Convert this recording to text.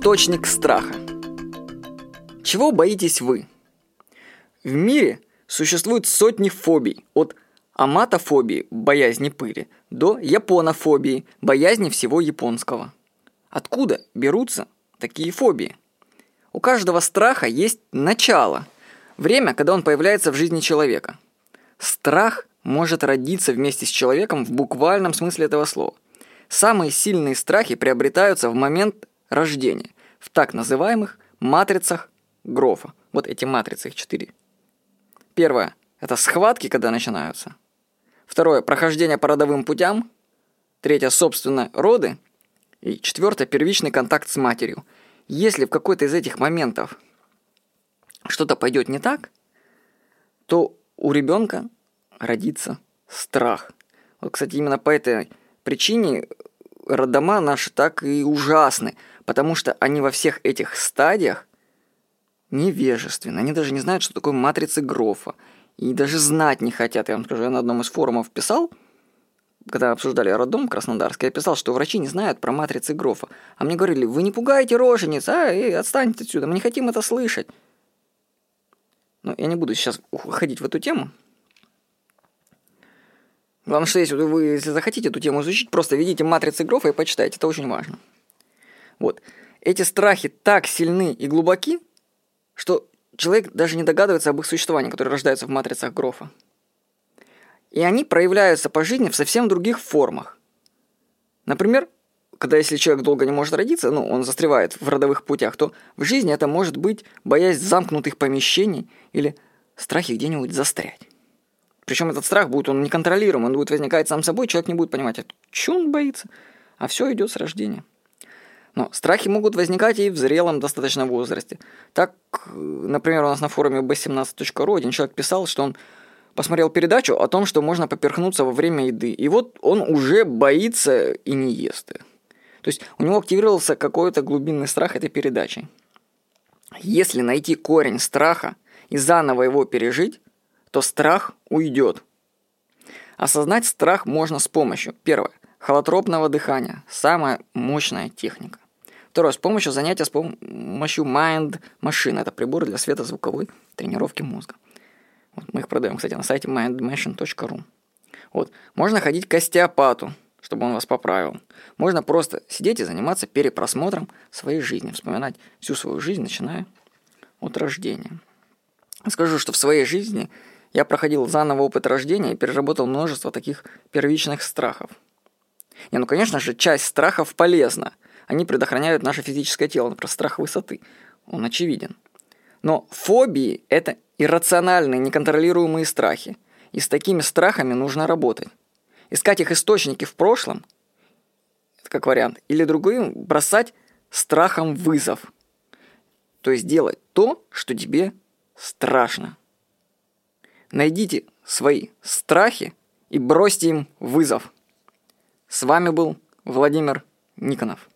Источник страха. Чего боитесь вы? В мире существуют сотни фобий, от аматофобии, боязни пыли, до японофобии, боязни всего японского. Откуда берутся такие фобии? У каждого страха есть начало, время, когда он появляется в жизни человека. Страх может родиться вместе с человеком в буквальном смысле этого слова. Самые сильные страхи приобретаются в момент рождения, в так называемых матрицах Грофа. Вот эти матрицы, их четыре. Первое – это схватки, когда начинаются. Второе – прохождение по родовым путям. Третье – собственно, роды. И четвертое – первичный контакт с матерью. Если в какой-то из этих моментов что-то пойдет не так, то у ребенка родится страх. Вот, кстати, именно по этой причине родома наши так и ужасны, потому что они во всех этих стадиях невежественны. Они даже не знают, что такое матрицы Грофа. И даже знать не хотят. Я вам скажу, я на одном из форумов писал, когда обсуждали роддом Краснодарский, я писал, что врачи не знают про матрицы Грофа. А мне говорили, вы не пугайте рожениц, а, эй, отстаньте отсюда, мы не хотим это слышать. Но я не буду сейчас уходить в эту тему. Главное, что если вы, если захотите эту тему изучить, просто введите матрицы Грофа и почитайте, это очень важно. Вот. Эти страхи так сильны и глубоки, что человек даже не догадывается об их существовании, которые рождаются в матрицах Грофа. И они проявляются по жизни в совсем других формах. Например, когда если человек долго не может родиться, ну, он застревает в родовых путях, то в жизни это может быть боязнь замкнутых помещений или страхи где-нибудь застрять. Причем этот страх будет, он неконтролируем, он будет возникать сам собой, человек не будет понимать, что он боится, а все идет с рождения. Но страхи могут возникать и в зрелом достаточно возрасте. Так, например, у нас на форуме b17.ru один человек писал, что он посмотрел передачу о том, что можно поперхнуться во время еды. И вот он уже боится и не ест. То есть у него активировался какой-то глубинный страх этой передачи. Если найти корень страха и заново его пережить, то страх уйдет. Осознать страх можно с помощью, первое, холотропного дыхания, самая мощная техника. Второе, с помощью занятия с помощью Mind Machine, это прибор для светозвуковой тренировки мозга. Вот мы их продаем, кстати, на сайте mindmachine.ru. Вот. Можно ходить к остеопату, чтобы он вас поправил. Можно просто сидеть и заниматься перепросмотром своей жизни, вспоминать всю свою жизнь, начиная от рождения. Скажу, что в своей жизни я проходил заново опыт рождения и переработал множество таких первичных страхов. Не, ну, конечно же, часть страхов полезна. Они предохраняют наше физическое тело, например, страх высоты. Он очевиден. Но фобии – это иррациональные, неконтролируемые страхи. И с такими страхами нужно работать. Искать их источники в прошлом – это как вариант. Или другим – бросать страхом вызов. То есть делать то, что тебе страшно. Найдите свои страхи и бросьте им вызов. С вами был Владимир Никонов.